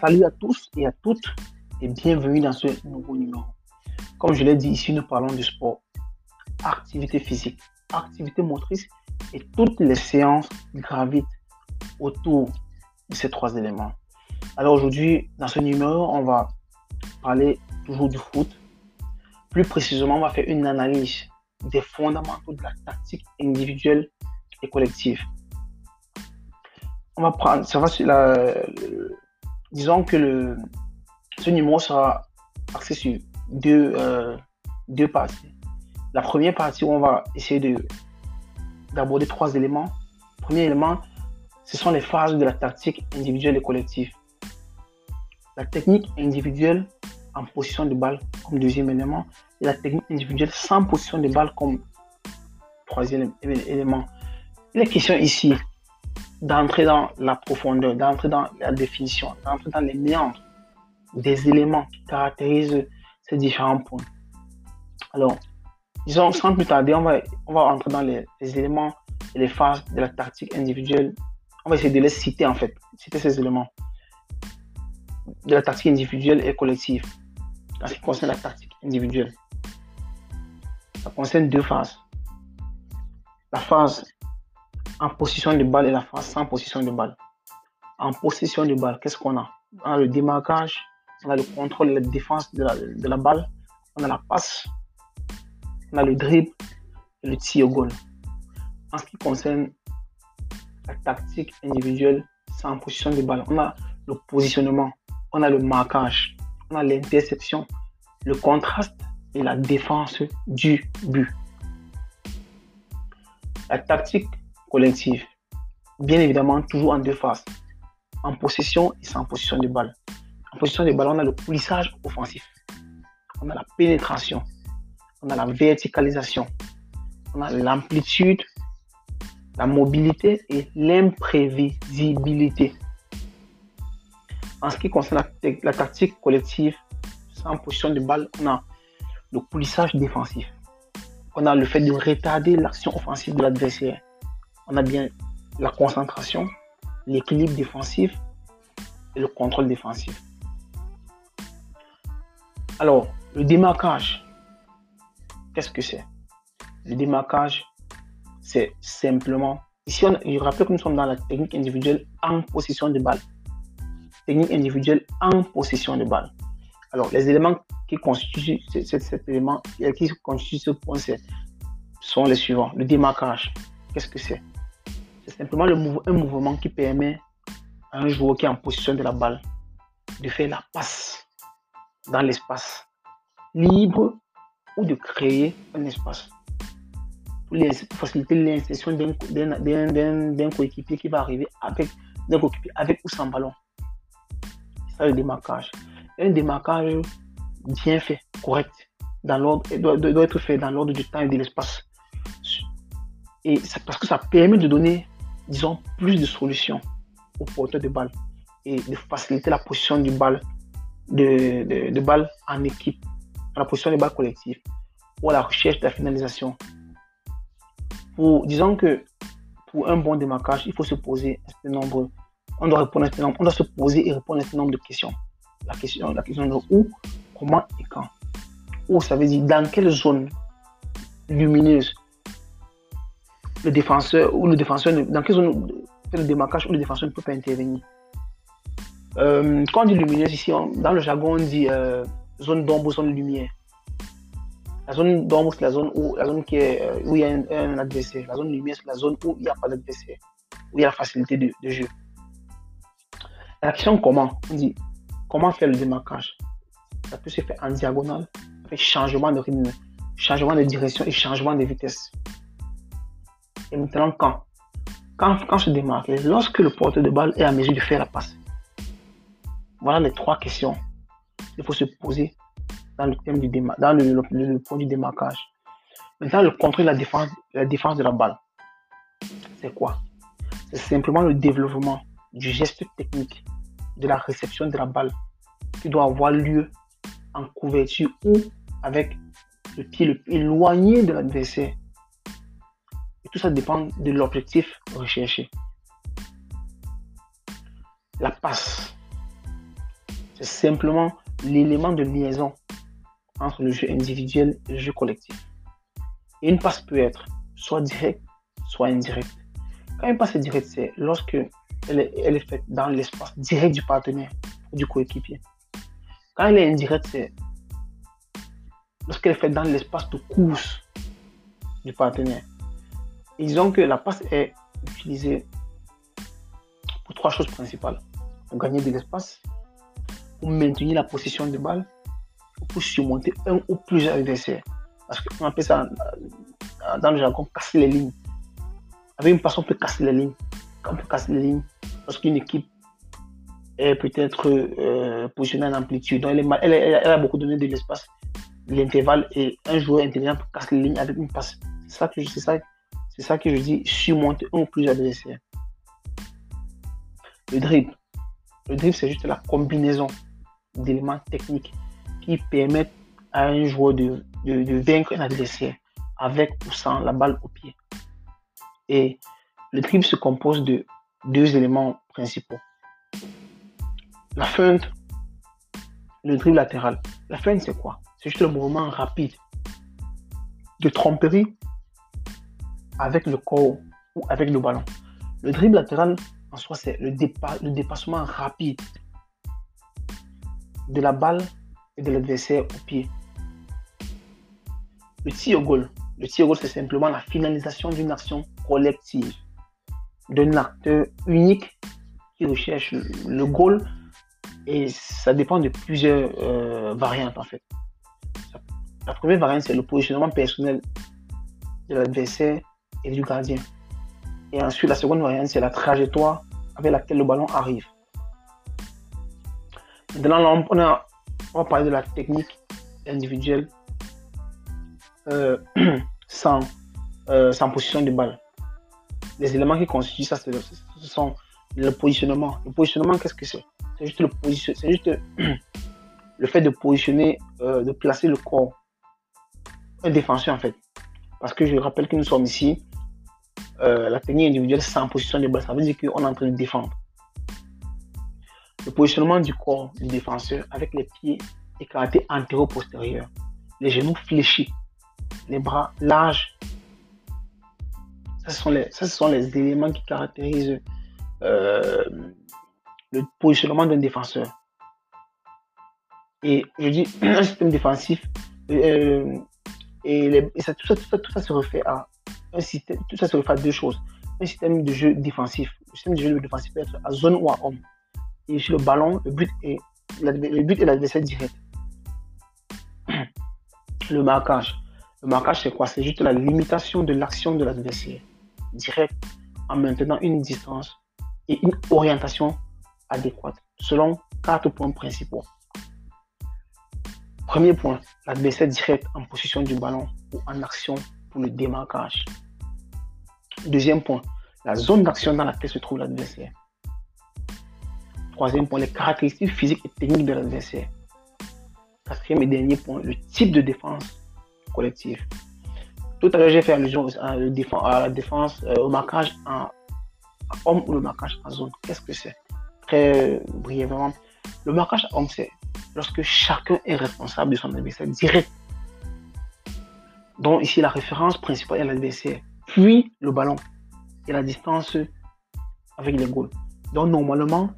salut à tous et à toutes et bienvenue dans ce nouveau numéro. Comme je l'ai dit ici, nous parlons du sport, activité physique, activité motrice et toutes les séances gravitent autour de ces trois éléments. Alors aujourd'hui, dans ce numéro, on va parler toujours du foot. Plus précisément, on va faire une analyse des fondamentaux de la tactique individuelle et collective. On va prendre, ça va sur la, disons que le, ce numéro sera axé sur deux, euh, deux parties. La première partie, on va essayer de, d'aborder trois éléments. premier élément, ce sont les phases de la tactique individuelle et collective. La technique individuelle en position de balle comme deuxième élément et la technique individuelle sans position de balle comme troisième élément. La question ici d'entrer dans la profondeur, d'entrer dans la définition, d'entrer dans les méandres des éléments qui caractérisent ces différents points. Alors, disons, sans plus tarder, on va, on va entrer dans les, éléments et les phases de la tactique individuelle. On va essayer de les citer en fait, citer ces éléments de la tactique individuelle et collective. En ce qui concerne la tactique individuelle, ça concerne deux phases. La phase en position de balle et la phase sans position de balle. En position de balle, qu'est-ce qu'on a? On a le démarquage, on a le contrôle et la défense de la, de la balle, on a la passe, on a le dribble et le tir au goal. En ce qui concerne la tactique individuelle sans position de balle, on a le positionnement, on a le marquage, on a l'interception, le contraste et la défense du but. La tactique collective. Bien évidemment, toujours en deux phases. En possession et sans position de balle. En position de balle, on a le polissage offensif. On a la pénétration. On a la verticalisation. On a l'amplitude, la mobilité et l'imprévisibilité. En ce qui concerne la, la, tactique collective, sans position de balle, on a le polissage défensif. On a le fait de retarder l'action offensive de l'adversaire on a bien la concentration, l'équilibre défensif et le contrôle défensif. Alors, le démarquage, qu'est-ce que c'est? Le démarquage, c'est simplement. Ici, on, je rappelle que nous sommes dans la technique individuelle en possession de balle. Technique individuelle en possession de balle. Alors, les éléments qui constituent cet, élément, qui constituent ce point, sont les suivants. Le démarquage, qu'est-ce que c'est? Simplement le un mouvement qui permet à un joueur qui est en position de la balle de faire la passe dans l'espace libre ou de créer un espace pour, faciliter l'insertion d'un coéquipier qui va arriver avec, avec ou sans ballon. Ça le démarquage. Un démarquage bien fait, correct, dans l'ordre, doit, doit être fait dans l'ordre du temps et de l'espace. Et parce que ça permet de donner disons, plus de solutions au porteur de balle et de faciliter la position du balle, de, de, en équipe, la position de balle collective ou la recherche de la finalisation. Pour, disons que pour un bon démarquage, il faut se poser un certain nombre, on doit répondre un on doit se poser et répondre à un certain nombre de questions. La question, la question de où, comment et quand. Où, ça veut dire dans quelle zone lumineuse le défenseur ou le défenseur, dans quelle zone le démarquage où le défenseur ne peut pas intervenir. Euh, quand on dit lumineuse ici, dans le jargon, on dit euh, zone d'ombre, zone de lumière. La zone d'ombre, c'est la zone où, la zone qui est, euh, où il y a un, adversaire. La zone lumière, c'est la zone où il n'y a pas d'adversaire, où il y a la facilité de, de jeu. La question comment? On dit comment faire le démarquage? Ça peut se faire en diagonale, avec changement de rythme, changement de direction et changement de vitesse. Et maintenant, quand Quand, quand se démarque, lorsque le porteur de balle est à mesure de faire la passe. Voilà les trois questions qu'il faut se poser dans le thème du dans le, point du démarquage. Maintenant, le contrôle de la défense, la défense de la balle. C'est quoi? C'est simplement le développement du geste technique de la réception de la balle qui doit avoir lieu en couverture ou avec le pied le plus éloigné de l'adversaire tout ça dépend de l'objectif recherché. La passe. c'est simplement l'élément de liaison entre le jeu individuel et le jeu collectif. Et une passe peut être soit directe, soit indirecte. Quand une passe est directe, c'est lorsque elle est, est faite dans l'espace direct du partenaire ou du coéquipier. Quand elle est indirecte, c'est lorsqu'elle est faite dans l'espace de course du partenaire. Disons que la passe est utilisée pour trois choses principales. Pour gagner de l'espace, pour maintenir la position de balle, ou pour surmonter un ou plusieurs adversaires. Parce qu'on appelle ça euh, dans le jargon casser les lignes. Avec une passe, on peut casser les lignes. on peut casser les lignes, lorsqu'une équipe est peut-être euh, positionnée en amplitude, elle, elle, a beaucoup donné de l'espace, l'intervalle, et un joueur intelligent peut casser les lignes avec une passe. C'est ça que je, ça, c'est ça que je dis, surmonter un ou plusieurs adversaires. Le dribble. Le dribble, c'est juste la combinaison d'éléments techniques qui permettent à un joueur de, de, vaincre un adversaire avec ou sans la balle au pied. Et le dribble se compose de deux éléments principaux. La feinte, le dribble latéral. La feinte, c'est quoi? C'est juste le mouvement rapide de tromperie avec le corps ou avec le ballon. Le dribble latéral, en soi, c'est le, le dépassement rapide de la balle et de l'adversaire au pied. Le tir au goal. Le tir au goal, c'est simplement la finalisation d'une action collective, d'un acteur unique qui recherche le goal. Et ça dépend de plusieurs euh, variantes en fait. La première variante, c'est le positionnement personnel de l'adversaire du gardien. Et ensuite, la seconde variante, c'est la trajectoire avec laquelle le ballon arrive. Maintenant, on, on va parler de la technique individuelle euh, sans, euh, sans position de balle. Les éléments qui constituent ça, ce sont le positionnement. Le positionnement, qu'est-ce que c'est? C'est juste, le, position, juste le fait de positionner, euh, de placer le corps. Un défenseur, en fait. Parce que je rappelle que nous sommes ici, la technique individuelle sans position de balle. Ça veut dire qu'on est en train de défendre. Le positionnement du corps du défenseur avec les pieds écartés antéro-postérieurs, les genoux fléchis, les bras larges. Ça, ce sont les, ce sont les éléments qui caractérisent euh, le positionnement d'un défenseur. Et je dis un système défensif, euh, et, ça, tout, ça, tout, ça, se refait à un système, tout ça se refait à deux choses. Un système de jeu défensif. Le système de jeu défensif peut être à zone ou à homme et sur le ballon, le but est le but est l'adversaire direct. Le marquage. Le marquage, c'est quoi? C'est juste la limitation de l'action de l'adversaire direct en maintenant une distance et une orientation adéquate selon quatre points principaux. Premier point, l'adversaire direct en position du ballon ou en action pour le démarquage. Deuxième point, la zone d'action dans laquelle se trouve l'adversaire. Troisième point, les caractéristiques physiques et techniques de l'adversaire. Quatrième et dernier point, le type de défense collective. Tout à l'heure, j'ai fait allusion à, la défense, euh, au marquage en, homme ou le marquage en zone. Qu'est-ce que c'est? Très brièvement, le marquage en homme, c'est lorsque chacun est responsable de son adversaire direct. Donc ici, la référence principale est l'adversaire, puis le ballon et la distance avec les goals. Donc normalement,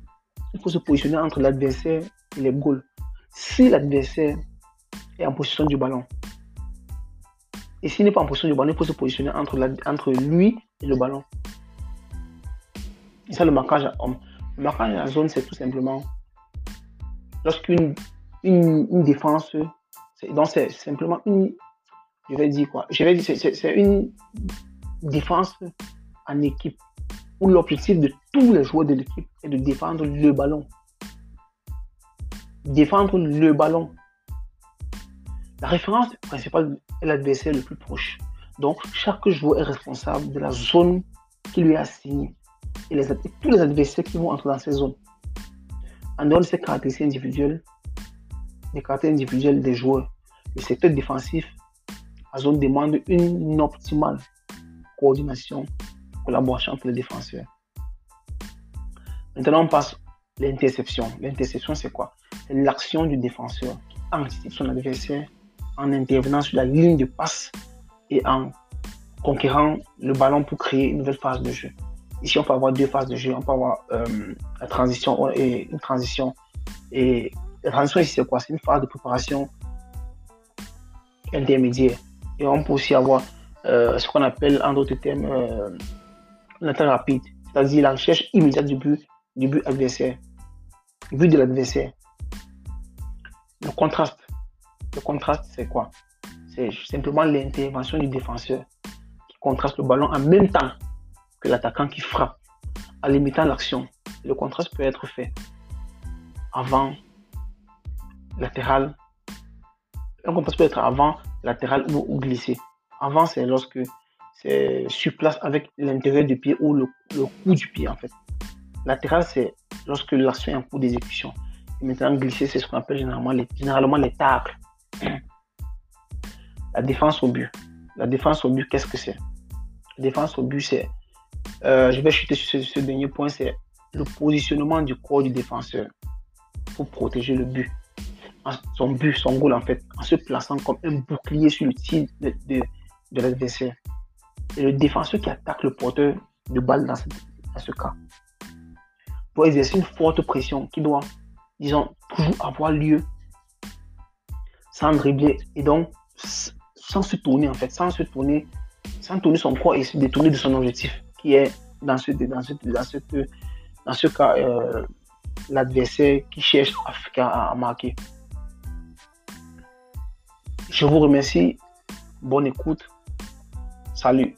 il faut se positionner entre l'adversaire et les goals. Si l'adversaire est en position du ballon, et s'il n'est pas en position du ballon, il faut se positionner entre, lui et le ballon. Ça, le marquage à homme. Le marquage zone, c'est tout simplement lorsqu'une une, défense, donc c'est simplement une, je vais dire quoi, je vais dire, c'est une défense en équipe où l'objectif de tous les joueurs de l'équipe est de défendre le ballon. Défendre le ballon. La référence principale est l'adversaire le plus proche. Donc, chaque joueur est responsable de la zone qui lui est assignée et, tous les adversaires qui vont entrer dans ces zones. En dehors de ces caractéristiques individuelles, les caractéristiques individuelles des joueurs, le secteur défensif, la zone demande une optimale coordination collaboration entre les défenseurs. Maintenant, on passe l'interception. L'interception, c'est quoi? C'est l'action du défenseur qui anticipe son adversaire en intervenant sur la ligne de passe et en conquérant le ballon pour créer une nouvelle phase de jeu. Ici, on peut avoir deux phases de jeu. On peut avoir euh, la transition et une transition. Et la transition ici, c'est quoi? C'est une phase de préparation intermédiaire. Et on peut aussi avoir euh, ce qu'on appelle en d'autres termes euh, rapide, c'est-à-dire la recherche immédiate du but, du but adversaire, but de l'adversaire. Le contraste. Le contraste, c'est quoi? C'est simplement l'intervention du défenseur qui contraste le ballon en même temps que l'attaquant qui frappe, en limitant l'action. Le contraste peut être fait avant, latéral. Un contraste peut être avant, latéral ou, glissé. Avant, c'est lorsque c'est sur place avec l'intérieur du pied ou le, le coup du pied en fait. Latéral, c'est lorsque l'action est en cours d'exécution. Et maintenant, glisser, c'est ce qu'on appelle généralement les, généralement les tacles. La défense au but. La défense au but, qu'est-ce que c'est? La défense au but, c'est. Euh, je vais chuter sur ce, dernier point c'est le positionnement du corps du défenseur pour protéger le but. Son but, son goal, en fait, en se plaçant comme un bouclier sur le tir de, de, l'adversaire. Et le défenseur qui attaque le porteur de balle dans ce, dans ce cas pour exercer une forte pression qui doit disons, toujours avoir lieu sans dribbler et donc sans se tourner en fait, sans se tourner, sans tourner son corps et se détourner de son objectif qui est dans ce, dans ce, dans ce, dans ce cas euh, l'adversaire qui cherche à marquer. Je vous remercie. Bonne écoute. Salut.